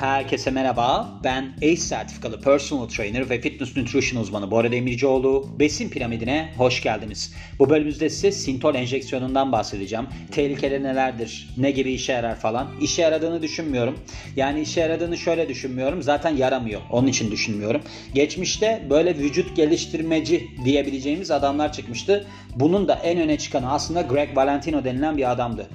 Herkese merhaba. Ben ACE sertifikalı personal trainer ve fitness nutrition uzmanı Bora Demircioğlu. Besin piramidine hoş geldiniz. Bu bölümümüzde size sintol enjeksiyonundan bahsedeceğim. Tehlikeleri nelerdir, ne gibi işe yarar falan. İşe yaradığını düşünmüyorum. Yani işe yaradığını şöyle düşünmüyorum. Zaten yaramıyor. Onun için düşünmüyorum. Geçmişte böyle vücut geliştirmeci diyebileceğimiz adamlar çıkmıştı. Bunun da en öne çıkanı aslında Greg Valentino denilen bir adamdı.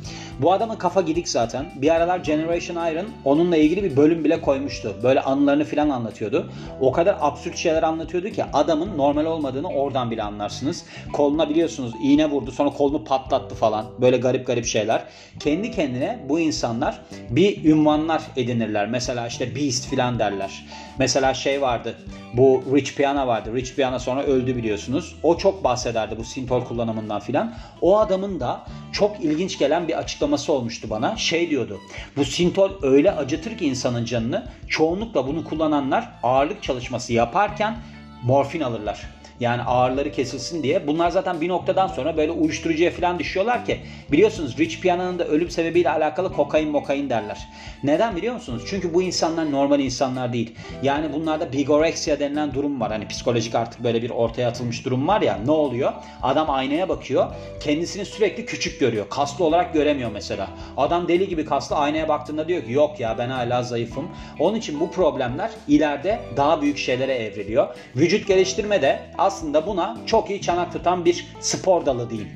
Bu adamın kafa gidik zaten. Bir aralar Generation Iron onunla ilgili bir bölüm bile koymuştu. Böyle anılarını falan anlatıyordu. O kadar absürt şeyler anlatıyordu ki adamın normal olmadığını oradan bile anlarsınız. Koluna biliyorsunuz iğne vurdu sonra kolunu patlattı falan. Böyle garip garip şeyler. Kendi kendine bu insanlar bir ünvanlar edinirler. Mesela işte Beast falan derler. Mesela şey vardı. Bu Rich Piana vardı. Rich Piana sonra öldü biliyorsunuz. O çok bahsederdi bu sintol kullanımından filan. O adamın da çok ilginç gelen bir açıklaması olmuştu bana. Şey diyordu. Bu sintol öyle acıtır ki insanın canını. Çoğunlukla bunu kullananlar ağırlık çalışması yaparken morfin alırlar. Yani ağırları kesilsin diye. Bunlar zaten bir noktadan sonra böyle uyuşturucuya falan düşüyorlar ki biliyorsunuz Rich Piana'nın da ölüm sebebiyle alakalı kokain mokain derler. Neden biliyor musunuz? Çünkü bu insanlar normal insanlar değil. Yani bunlarda bigorexia denilen durum var. Hani psikolojik artık böyle bir ortaya atılmış durum var ya. Ne oluyor? Adam aynaya bakıyor. Kendisini sürekli küçük görüyor. Kaslı olarak göremiyor mesela. Adam deli gibi kaslı aynaya baktığında diyor ki yok ya ben hala zayıfım. Onun için bu problemler ileride daha büyük şeylere evriliyor. Vücut geliştirme de aslında buna çok iyi çanak tutan bir spor dalı diyeyim.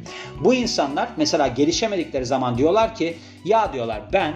Bu insanlar mesela gelişemedikleri zaman diyorlar ki ya diyorlar ben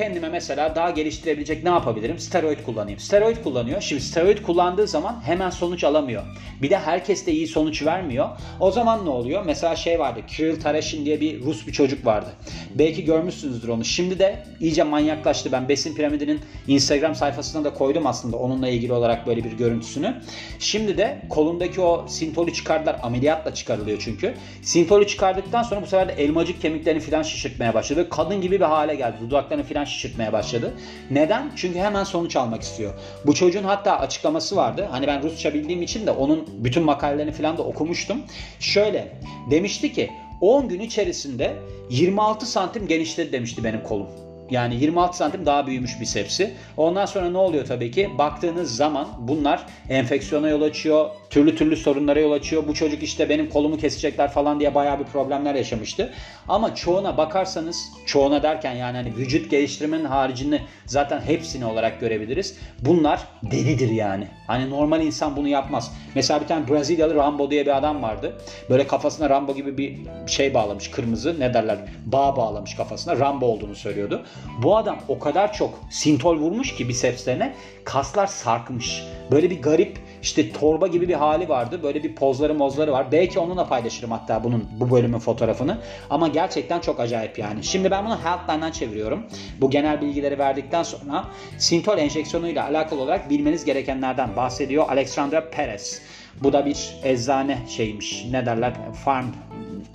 kendime mesela daha geliştirebilecek ne yapabilirim? Steroid kullanayım. Steroid kullanıyor. Şimdi steroid kullandığı zaman hemen sonuç alamıyor. Bir de herkes de iyi sonuç vermiyor. O zaman ne oluyor? Mesela şey vardı. Kirill Tareshin diye bir Rus bir çocuk vardı. Belki görmüşsünüzdür onu. Şimdi de iyice manyaklaştı. Ben Besin Piramidi'nin Instagram sayfasına da koydum aslında onunla ilgili olarak böyle bir görüntüsünü. Şimdi de kolundaki o sintolü çıkardılar. Ameliyatla çıkarılıyor çünkü. Sintolü çıkardıktan sonra bu sefer de elmacık kemiklerini falan şişirtmeye başladı. Kadın gibi bir hale geldi. Dudaklarını falan şişirtmeye başladı. Neden? Çünkü hemen sonuç almak istiyor. Bu çocuğun hatta açıklaması vardı. Hani ben Rusça bildiğim için de onun bütün makalelerini falan da okumuştum. Şöyle demişti ki 10 gün içerisinde 26 santim genişledi demişti benim kolum. Yani 26 santim daha büyümüş bir sepsi. Ondan sonra ne oluyor tabii ki? Baktığınız zaman bunlar enfeksiyona yol açıyor, türlü türlü sorunlara yol açıyor. Bu çocuk işte benim kolumu kesecekler falan diye bayağı bir problemler yaşamıştı. Ama çoğuna bakarsanız, çoğuna derken yani hani vücut geliştirmenin haricinde zaten hepsini olarak görebiliriz. Bunlar delidir yani. Hani normal insan bunu yapmaz. Mesela bir tane Brezilyalı Rambo diye bir adam vardı. Böyle kafasına Rambo gibi bir şey bağlamış kırmızı ne derler bağ bağlamış kafasına Rambo olduğunu söylüyordu. Bu adam o kadar çok sintol vurmuş ki bisepslerine kaslar sarkmış. Böyle bir garip işte torba gibi bir hali vardı. Böyle bir pozları mozları var. Belki onunla paylaşırım hatta bunun bu bölümün fotoğrafını. Ama gerçekten çok acayip yani. Şimdi ben bunu Healthline'dan çeviriyorum. Bu genel bilgileri verdikten sonra sintol enjeksiyonu ile alakalı olarak bilmeniz gerekenlerden bahsediyor Alexandra Perez. Bu da bir eczane şeymiş. Ne derler? Farm,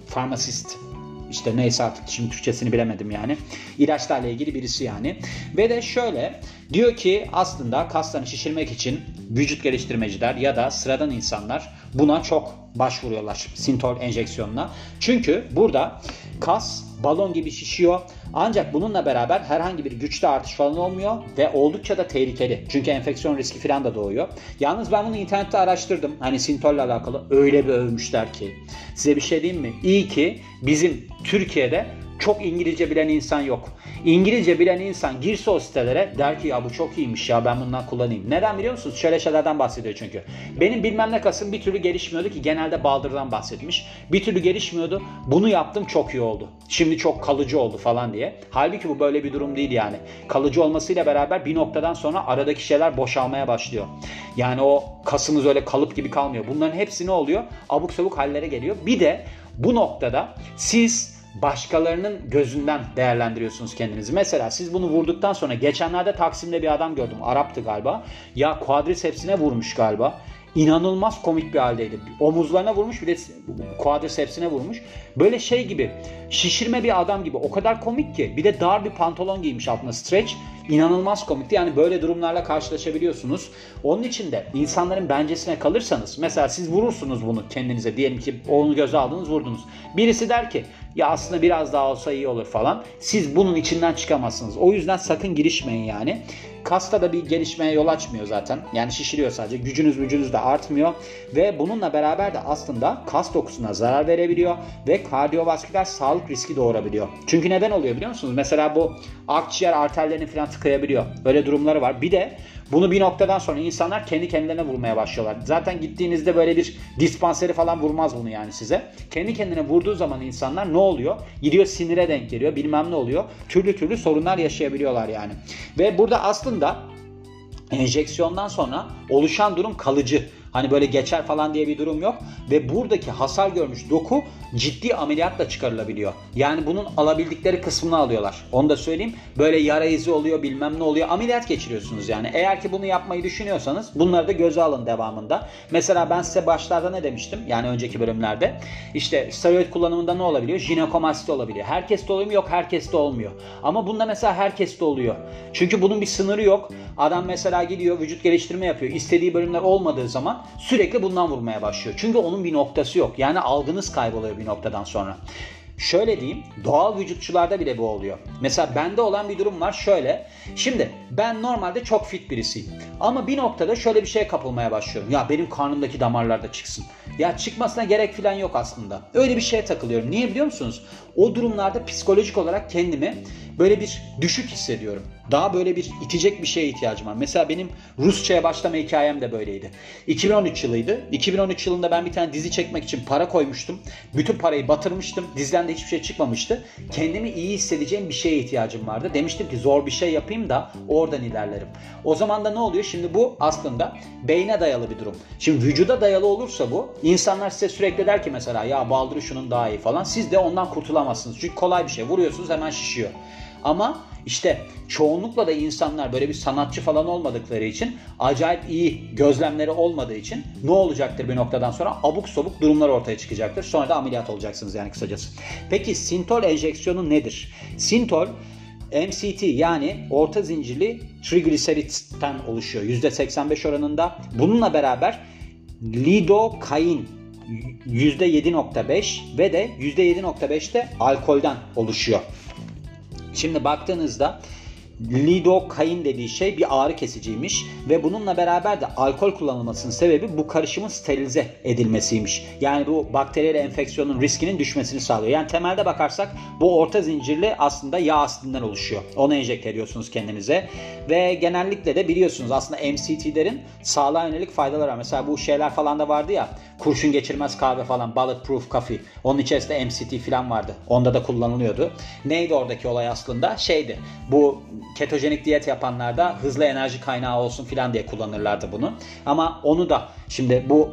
farmasist işte neyse artık şimdi Türkçesini bilemedim yani. İlaçlarla ilgili birisi yani. Ve de şöyle diyor ki aslında kaslarını şişirmek için vücut geliştirmeciler ya da sıradan insanlar buna çok başvuruyorlar sintol enjeksiyonuna. Çünkü burada kas balon gibi şişiyor. Ancak bununla beraber herhangi bir güçte artış falan olmuyor ve oldukça da tehlikeli. Çünkü enfeksiyon riski falan da doğuyor. Yalnız ben bunu internette araştırdım. Hani sintolle alakalı öyle bir övmüşler ki. Size bir şey diyeyim mi? İyi ki bizim Türkiye'de çok İngilizce bilen insan yok. İngilizce bilen insan girse o sitelere der ki ya bu çok iyiymiş ya ben bundan kullanayım. Neden biliyor musunuz? Şöyle şeylerden bahsediyor çünkü. Benim bilmem ne kasım bir türlü gelişmiyordu ki genelde baldırdan bahsetmiş. Bir türlü gelişmiyordu. Bunu yaptım çok iyi oldu. Şimdi çok kalıcı oldu falan diye. Halbuki bu böyle bir durum değil yani. Kalıcı olmasıyla beraber bir noktadan sonra aradaki şeyler boşalmaya başlıyor. Yani o kasınız öyle kalıp gibi kalmıyor. Bunların hepsi ne oluyor? Abuk sabuk hallere geliyor. Bir de bu noktada siz başkalarının gözünden değerlendiriyorsunuz kendinizi. Mesela siz bunu vurduktan sonra geçenlerde Taksim'de bir adam gördüm. Arap'tı galiba. Ya quadricepsine vurmuş galiba. İnanılmaz komik bir haldeydi. Omuzlarına vurmuş bir de quadricepsine vurmuş. Böyle şey gibi şişirme bir adam gibi o kadar komik ki. Bir de dar bir pantolon giymiş altına stretch. İnanılmaz komikti. Yani böyle durumlarla karşılaşabiliyorsunuz. Onun için de insanların bencesine kalırsanız mesela siz vurursunuz bunu kendinize. Diyelim ki onu göze aldınız vurdunuz. Birisi der ki ya aslında biraz daha olsa iyi olur falan. Siz bunun içinden çıkamazsınız. O yüzden sakın girişmeyin yani. Kasta da bir gelişmeye yol açmıyor zaten. Yani şişiriyor sadece. Gücünüz gücünüz de artmıyor. Ve bununla beraber de aslında kas dokusuna zarar verebiliyor. Ve kardiyovasküler sağlık riski doğurabiliyor. Çünkü neden oluyor biliyor musunuz? Mesela bu akciğer arterlerini falan tıkayabiliyor. Öyle durumları var. Bir de bunu bir noktadan sonra insanlar kendi kendilerine vurmaya başlıyorlar. Zaten gittiğinizde böyle bir dispanseri falan vurmaz bunu yani size. Kendi kendine vurduğu zaman insanlar ne oluyor? Gidiyor sinire denk geliyor bilmem ne oluyor. Türlü türlü sorunlar yaşayabiliyorlar yani. Ve burada aslında enjeksiyondan sonra oluşan durum kalıcı. Hani böyle geçer falan diye bir durum yok. Ve buradaki hasar görmüş doku ciddi ameliyatla çıkarılabiliyor. Yani bunun alabildikleri kısmını alıyorlar. Onu da söyleyeyim. Böyle yara izi oluyor bilmem ne oluyor. Ameliyat geçiriyorsunuz yani. Eğer ki bunu yapmayı düşünüyorsanız bunları da göze alın devamında. Mesela ben size başlarda ne demiştim? Yani önceki bölümlerde. İşte steroid kullanımında ne olabiliyor? Jinekomasti olabiliyor. Herkeste oluyor mu? Yok herkeste olmuyor. Ama bunda mesela herkeste oluyor. Çünkü bunun bir sınırı yok. Adam mesela gidiyor vücut geliştirme yapıyor. İstediği bölümler olmadığı zaman sürekli bundan vurmaya başlıyor. Çünkü onun bir noktası yok. Yani algınız kayboluyor bir noktadan sonra. Şöyle diyeyim, doğal vücutçularda bile bu oluyor. Mesela bende olan bir durum var şöyle. Şimdi ben normalde çok fit birisiyim. Ama bir noktada şöyle bir şeye kapılmaya başlıyorum. Ya benim karnımdaki damarlarda çıksın. Ya çıkmasına gerek falan yok aslında. Öyle bir şeye takılıyorum. Niye biliyor musunuz? O durumlarda psikolojik olarak kendimi böyle bir düşük hissediyorum. Daha böyle bir itecek bir şeye ihtiyacım var. Mesela benim Rusça'ya başlama hikayem de böyleydi. 2013 yılıydı. 2013 yılında ben bir tane dizi çekmek için para koymuştum. Bütün parayı batırmıştım. Diziden de hiçbir şey çıkmamıştı. Kendimi iyi hissedeceğim bir şeye ihtiyacım vardı. Demiştim ki zor bir şey yapayım da oradan ilerlerim. O zaman da ne oluyor? Şimdi bu aslında beyne dayalı bir durum. Şimdi vücuda dayalı olursa bu insanlar size sürekli der ki mesela ya baldırı şunun daha iyi falan. Siz de ondan kurtulamazsınız. Çünkü kolay bir şey. Vuruyorsunuz hemen şişiyor. Ama işte çoğunlukla da insanlar böyle bir sanatçı falan olmadıkları için acayip iyi gözlemleri olmadığı için ne olacaktır bir noktadan sonra abuk sabuk durumlar ortaya çıkacaktır. Sonra da ameliyat olacaksınız yani kısacası. Peki sintol enjeksiyonu nedir? Sintol MCT yani orta zincirli trigliseritten oluşuyor. %85 oranında. Bununla beraber lidokain %7.5 ve de %7.5'te alkolden oluşuyor. Şimdi baktığınızda lidokain dediği şey bir ağrı kesiciymiş ve bununla beraber de alkol kullanılmasının sebebi bu karışımın sterilize edilmesiymiş. Yani bu bakteriyel enfeksiyonun riskinin düşmesini sağlıyor. Yani temelde bakarsak bu orta zincirli aslında yağ asidinden oluşuyor. Onu enjekte ediyorsunuz kendinize ve genellikle de biliyorsunuz aslında MCT'lerin sağlığa yönelik faydaları var. Mesela bu şeyler falan da vardı ya kurşun geçirmez kahve falan bulletproof coffee. Onun içerisinde MCT falan vardı. Onda da kullanılıyordu. Neydi oradaki olay aslında? Şeydi. Bu ketojenik diyet yapanlarda hızlı enerji kaynağı olsun filan diye kullanırlardı bunu. Ama onu da şimdi bu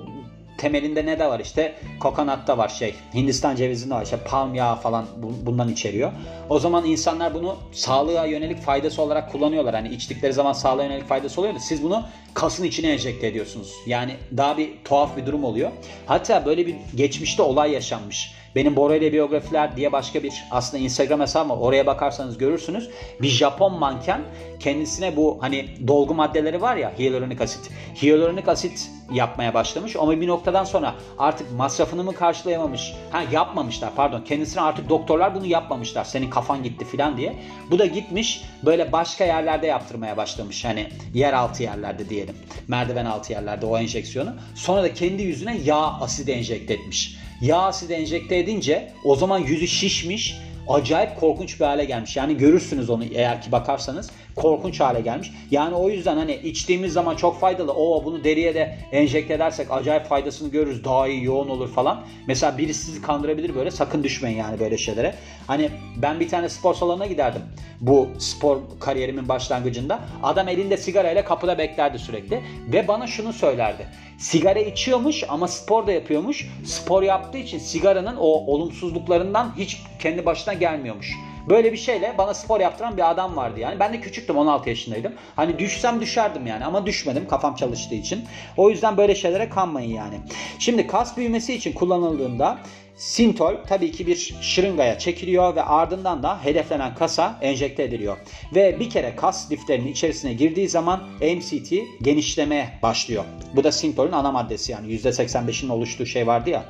temelinde ne de var işte kokonatta var şey Hindistan cevizinde var işte palm yağı falan bundan içeriyor. O zaman insanlar bunu sağlığa yönelik faydası olarak kullanıyorlar. Hani içtikleri zaman sağlığa yönelik faydası oluyor da siz bunu kasın içine enjekte ediyorsunuz. Yani daha bir tuhaf bir durum oluyor. Hatta böyle bir geçmişte olay yaşanmış. Benim Bora ile biyografiler diye başka bir aslında Instagram hesabım var. Oraya bakarsanız görürsünüz. Bir Japon manken kendisine bu hani dolgu maddeleri var ya hyaluronik asit. Hyaluronik asit yapmaya başlamış ama bir noktadan sonra artık masrafını mı karşılayamamış? Ha yapmamışlar pardon. Kendisine artık doktorlar bunu yapmamışlar. Senin kafan gitti filan diye. Bu da gitmiş böyle başka yerlerde yaptırmaya başlamış. Hani yer altı yerlerde diyelim. Merdiven altı yerlerde o enjeksiyonu. Sonra da kendi yüzüne yağ asidi enjekte etmiş. Yağ asidi enjekte edince o zaman yüzü şişmiş acayip korkunç bir hale gelmiş. Yani görürsünüz onu eğer ki bakarsanız korkunç hale gelmiş. Yani o yüzden hani içtiğimiz zaman çok faydalı. O bunu deriye de enjekte edersek acayip faydasını görürüz. Daha iyi yoğun olur falan. Mesela birisi sizi kandırabilir böyle. Sakın düşmeyin yani böyle şeylere. Hani ben bir tane spor salonuna giderdim. Bu spor kariyerimin başlangıcında. Adam elinde sigarayla kapıda beklerdi sürekli. Ve bana şunu söylerdi. Sigara içiyormuş ama spor da yapıyormuş. Spor yaptığı için sigaranın o olumsuzluklarından hiç kendi başına gelmiyormuş. Böyle bir şeyle bana spor yaptıran bir adam vardı yani. Ben de küçüktüm 16 yaşındaydım. Hani düşsem düşerdim yani ama düşmedim kafam çalıştığı için. O yüzden böyle şeylere kanmayın yani. Şimdi kas büyümesi için kullanıldığında Sintol tabii ki bir şırıngaya çekiliyor ve ardından da hedeflenen kasa enjekte ediliyor. Ve bir kere kas liflerinin içerisine girdiği zaman MCT genişlemeye başlıyor. Bu da Sintol'ün ana maddesi yani %85'in oluştuğu şey vardı ya.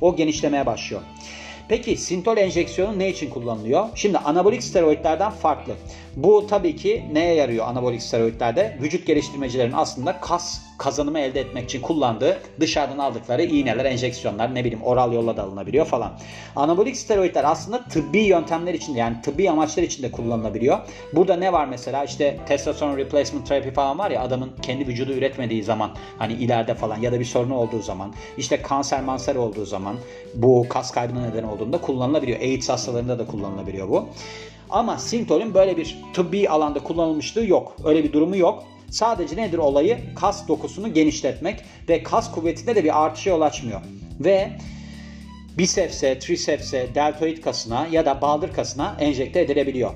O genişlemeye başlıyor. Peki sintol enjeksiyonu ne için kullanılıyor? Şimdi anabolik steroidlerden farklı. Bu tabii ki neye yarıyor anabolik steroidlerde? Vücut geliştirmecilerin aslında kas kazanımı elde etmek için kullandığı dışarıdan aldıkları iğneler, enjeksiyonlar ne bileyim oral yolla da alınabiliyor falan. Anabolik steroidler aslında tıbbi yöntemler için yani tıbbi amaçlar için de kullanılabiliyor. Burada ne var mesela işte testosteron replacement therapy falan var ya adamın kendi vücudu üretmediği zaman hani ileride falan ya da bir sorunu olduğu zaman işte kanser manser olduğu zaman bu kas kaybına neden olduğunda kullanılabiliyor. AIDS hastalarında da kullanılabiliyor bu. Ama Sintol'ün böyle bir tıbbi alanda kullanılmışlığı yok. Öyle bir durumu yok. Sadece nedir olayı? Kas dokusunu genişletmek ve kas kuvvetinde de bir artışa yol açmıyor. Ve bisepse, trisepse, deltoid kasına ya da baldır kasına enjekte edilebiliyor.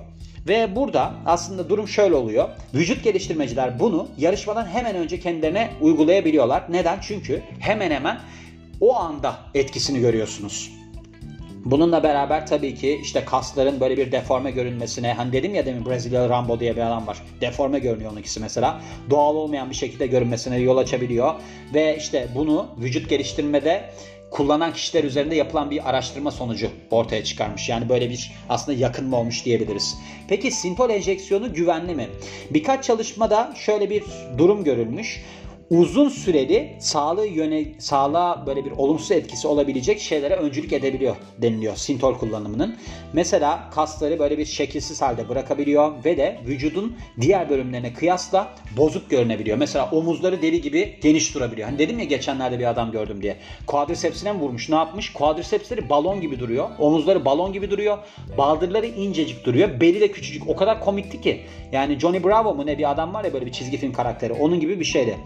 Ve burada aslında durum şöyle oluyor. Vücut geliştirmeciler bunu yarışmadan hemen önce kendilerine uygulayabiliyorlar. Neden? Çünkü hemen hemen o anda etkisini görüyorsunuz. Bununla beraber tabii ki işte kasların böyle bir deforme görünmesine hani dedim ya demin Brezilyalı Rambo diye bir adam var. Deforme görünüyor onunkisi mesela. Doğal olmayan bir şekilde görünmesine yol açabiliyor. Ve işte bunu vücut geliştirmede kullanan kişiler üzerinde yapılan bir araştırma sonucu ortaya çıkarmış. Yani böyle bir aslında yakınma olmuş diyebiliriz. Peki sintol enjeksiyonu güvenli mi? Birkaç çalışmada şöyle bir durum görülmüş uzun süreli sağlığı yöne sağlığa böyle bir olumsuz etkisi olabilecek şeylere öncülük edebiliyor deniliyor sintol kullanımının. Mesela kasları böyle bir şekilsiz halde bırakabiliyor ve de vücudun diğer bölümlerine kıyasla bozuk görünebiliyor. Mesela omuzları deli gibi geniş durabiliyor. Hani dedim ya geçenlerde bir adam gördüm diye. Quadricepsine mi vurmuş? Ne yapmış? Quadricepsleri balon gibi duruyor. Omuzları balon gibi duruyor. Baldırları incecik duruyor. Beli de küçücük. O kadar komikti ki. Yani Johnny Bravo mu ne bir adam var ya böyle bir çizgi film karakteri. Onun gibi bir şeydi.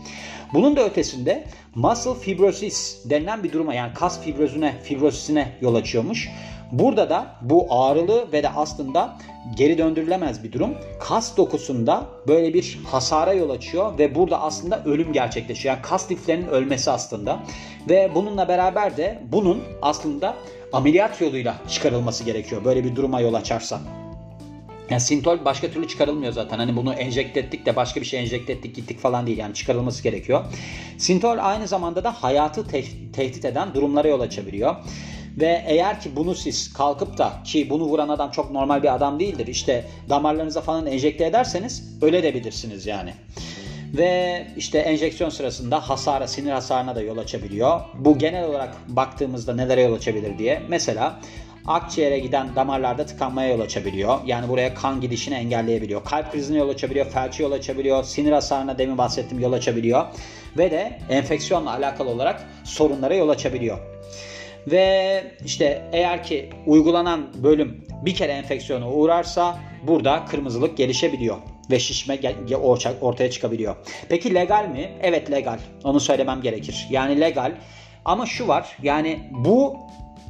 Bunun da ötesinde muscle fibrosis denilen bir duruma yani kas fibrozine, fibrosisine yol açıyormuş. Burada da bu ağrılı ve de aslında geri döndürülemez bir durum. Kas dokusunda böyle bir hasara yol açıyor ve burada aslında ölüm gerçekleşiyor. Yani kas liflerinin ölmesi aslında. Ve bununla beraber de bunun aslında ameliyat yoluyla çıkarılması gerekiyor. Böyle bir duruma yol açarsa. Yani sintol başka türlü çıkarılmıyor zaten. Hani bunu enjekte ettik de başka bir şey enjekte ettik gittik falan değil. Yani çıkarılması gerekiyor. Sintol aynı zamanda da hayatı te- tehdit eden durumlara yol açabiliyor. Ve eğer ki bunu siz kalkıp da ki bunu vuran adam çok normal bir adam değildir. İşte damarlarınıza falan enjekte ederseniz öyle de bilirsiniz yani. Ve işte enjeksiyon sırasında hasara, sinir hasarına da yol açabiliyor. Bu genel olarak baktığımızda nelere yol açabilir diye. Mesela akciğere giden damarlarda tıkanmaya yol açabiliyor. Yani buraya kan gidişini engelleyebiliyor. Kalp krizine yol açabiliyor, felçe yol açabiliyor, sinir hasarına demin bahsettim yol açabiliyor. Ve de enfeksiyonla alakalı olarak sorunlara yol açabiliyor. Ve işte eğer ki uygulanan bölüm bir kere enfeksiyona uğrarsa burada kırmızılık gelişebiliyor ve şişme ortaya çıkabiliyor. Peki legal mi? Evet legal. Onu söylemem gerekir. Yani legal. Ama şu var. Yani bu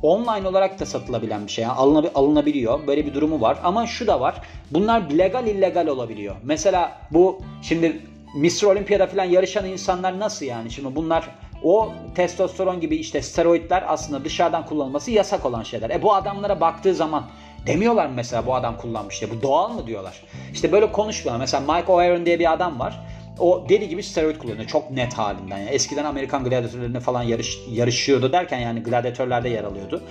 online olarak da satılabilen bir şey. Yani alınabiliyor. Böyle bir durumu var. Ama şu da var. Bunlar legal illegal olabiliyor. Mesela bu şimdi Mr. Olympia'da falan yarışan insanlar nasıl yani? Şimdi bunlar o testosteron gibi işte steroidler aslında dışarıdan kullanılması yasak olan şeyler. E bu adamlara baktığı zaman demiyorlar mı mesela bu adam kullanmış diye. Bu doğal mı diyorlar. İşte böyle konuşmuyorlar. Mesela Mike O'Aaron diye bir adam var. O deli gibi steroid kullanıyor. Çok net halinden. Yani eskiden Amerikan gladyatörlerine falan yarış, yarışıyordu derken yani gladyatörlerde yer alıyordu.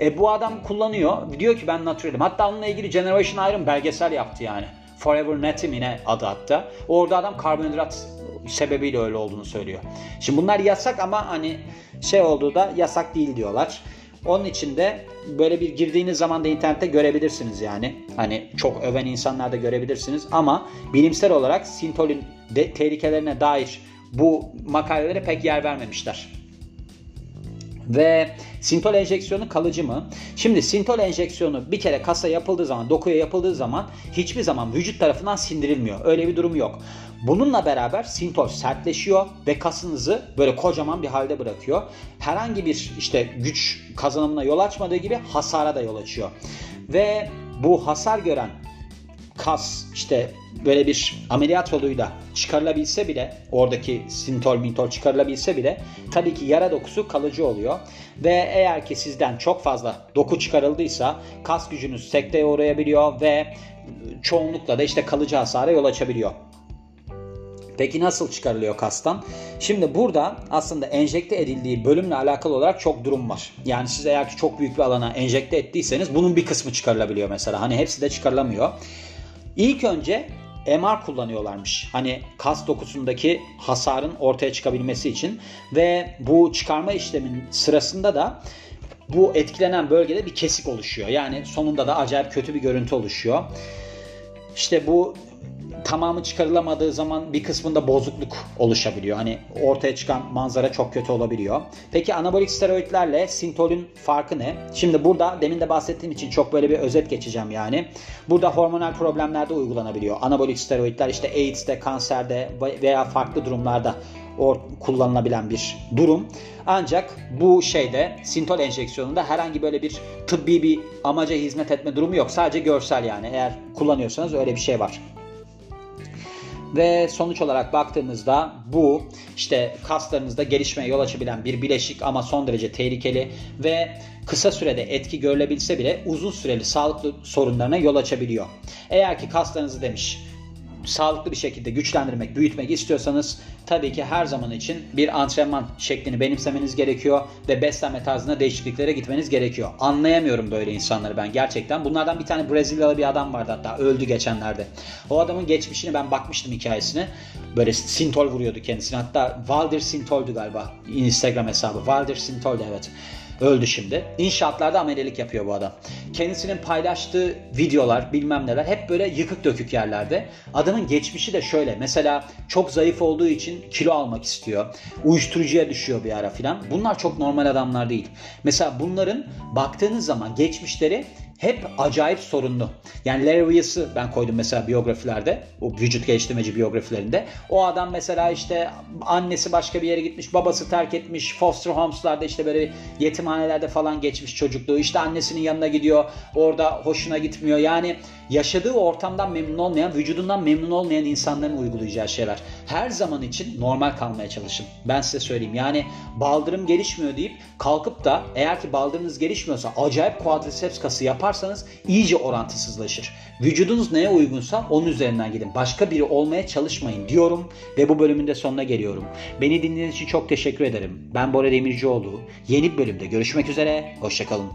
E bu adam kullanıyor. Diyor ki ben naturalim. Hatta onunla ilgili Generation Iron belgesel yaptı yani. Forever Netim yine adı hatta. Orada adam karbonhidrat sebebiyle öyle olduğunu söylüyor. Şimdi bunlar yasak ama hani şey olduğu da yasak değil diyorlar. Onun için de böyle bir girdiğiniz zaman da internette görebilirsiniz yani. Hani çok öven insanlar da görebilirsiniz ama bilimsel olarak sintolin de tehlikelerine dair bu makalelere pek yer vermemişler. Ve sintol enjeksiyonu kalıcı mı? Şimdi sintol enjeksiyonu bir kere kasa yapıldığı zaman, dokuya yapıldığı zaman hiçbir zaman vücut tarafından sindirilmiyor. Öyle bir durum yok. Bununla beraber sintol sertleşiyor ve kasınızı böyle kocaman bir halde bırakıyor. Herhangi bir işte güç kazanımına yol açmadığı gibi hasara da yol açıyor. Ve bu hasar gören kas işte böyle bir ameliyat yoluyla çıkarılabilse bile oradaki sintol mintol çıkarılabilse bile tabii ki yara dokusu kalıcı oluyor. Ve eğer ki sizden çok fazla doku çıkarıldıysa kas gücünüz sekteye uğrayabiliyor ve çoğunlukla da işte kalıcı hasara yol açabiliyor. Peki nasıl çıkarılıyor kastan? Şimdi burada aslında enjekte edildiği bölümle alakalı olarak çok durum var. Yani siz eğer ki çok büyük bir alana enjekte ettiyseniz bunun bir kısmı çıkarılabiliyor mesela. Hani hepsi de çıkarılamıyor. İlk önce MR kullanıyorlarmış. Hani kas dokusundaki hasarın ortaya çıkabilmesi için ve bu çıkarma işlemin sırasında da bu etkilenen bölgede bir kesik oluşuyor. Yani sonunda da acayip kötü bir görüntü oluşuyor. İşte bu tamamı çıkarılamadığı zaman bir kısmında bozukluk oluşabiliyor. Hani ortaya çıkan manzara çok kötü olabiliyor. Peki anabolik steroidlerle sintolün farkı ne? Şimdi burada demin de bahsettiğim için çok böyle bir özet geçeceğim yani. Burada hormonal problemlerde uygulanabiliyor. Anabolik steroidler işte AIDS'te, kanserde veya farklı durumlarda or kullanılabilen bir durum. Ancak bu şeyde sintol enjeksiyonunda herhangi böyle bir tıbbi bir amaca hizmet etme durumu yok. Sadece görsel yani. Eğer kullanıyorsanız öyle bir şey var. Ve sonuç olarak baktığımızda bu işte kaslarınızda gelişmeye yol açabilen bir bileşik ama son derece tehlikeli ve kısa sürede etki görülebilse bile uzun süreli sağlıklı sorunlarına yol açabiliyor. Eğer ki kaslarınızı demiş sağlıklı bir şekilde güçlendirmek, büyütmek istiyorsanız tabii ki her zaman için bir antrenman şeklini benimsemeniz gerekiyor ve beslenme tarzında değişikliklere gitmeniz gerekiyor. Anlayamıyorum böyle insanları ben gerçekten. Bunlardan bir tane Brezilyalı bir adam vardı hatta öldü geçenlerde. O adamın geçmişini ben bakmıştım hikayesine. Böyle sintol vuruyordu kendisine. Hatta Valdir Sintol'du galiba Instagram hesabı. Valdir Sintol'du evet. Öldü şimdi. İnşaatlarda amelelik yapıyor bu adam. Kendisinin paylaştığı videolar bilmem neler hep böyle yıkık dökük yerlerde. Adamın geçmişi de şöyle. Mesela çok zayıf olduğu için kilo almak istiyor. Uyuşturucuya düşüyor bir ara filan. Bunlar çok normal adamlar değil. Mesela bunların baktığınız zaman geçmişleri hep acayip sorunlu. Yani Larry Wils'ı ben koydum mesela biyografilerde. O vücut geliştirmeci biyografilerinde. O adam mesela işte annesi başka bir yere gitmiş, babası terk etmiş, foster homes'larda işte böyle yetimhanelerde falan geçmiş çocukluğu. İşte annesinin yanına gidiyor. Orada hoşuna gitmiyor. Yani yaşadığı ortamdan memnun olmayan, vücudundan memnun olmayan insanların uygulayacağı şeyler. Her zaman için normal kalmaya çalışın. Ben size söyleyeyim. Yani baldırım gelişmiyor deyip kalkıp da eğer ki baldırınız gelişmiyorsa acayip quadriceps kası yaparsanız iyice orantısızlaşır. Vücudunuz neye uygunsa onun üzerinden gidin. Başka biri olmaya çalışmayın diyorum ve bu bölümün de sonuna geliyorum. Beni dinlediğiniz için çok teşekkür ederim. Ben Bora Demircioğlu. Yeni bir bölümde görüşmek üzere. Hoşçakalın.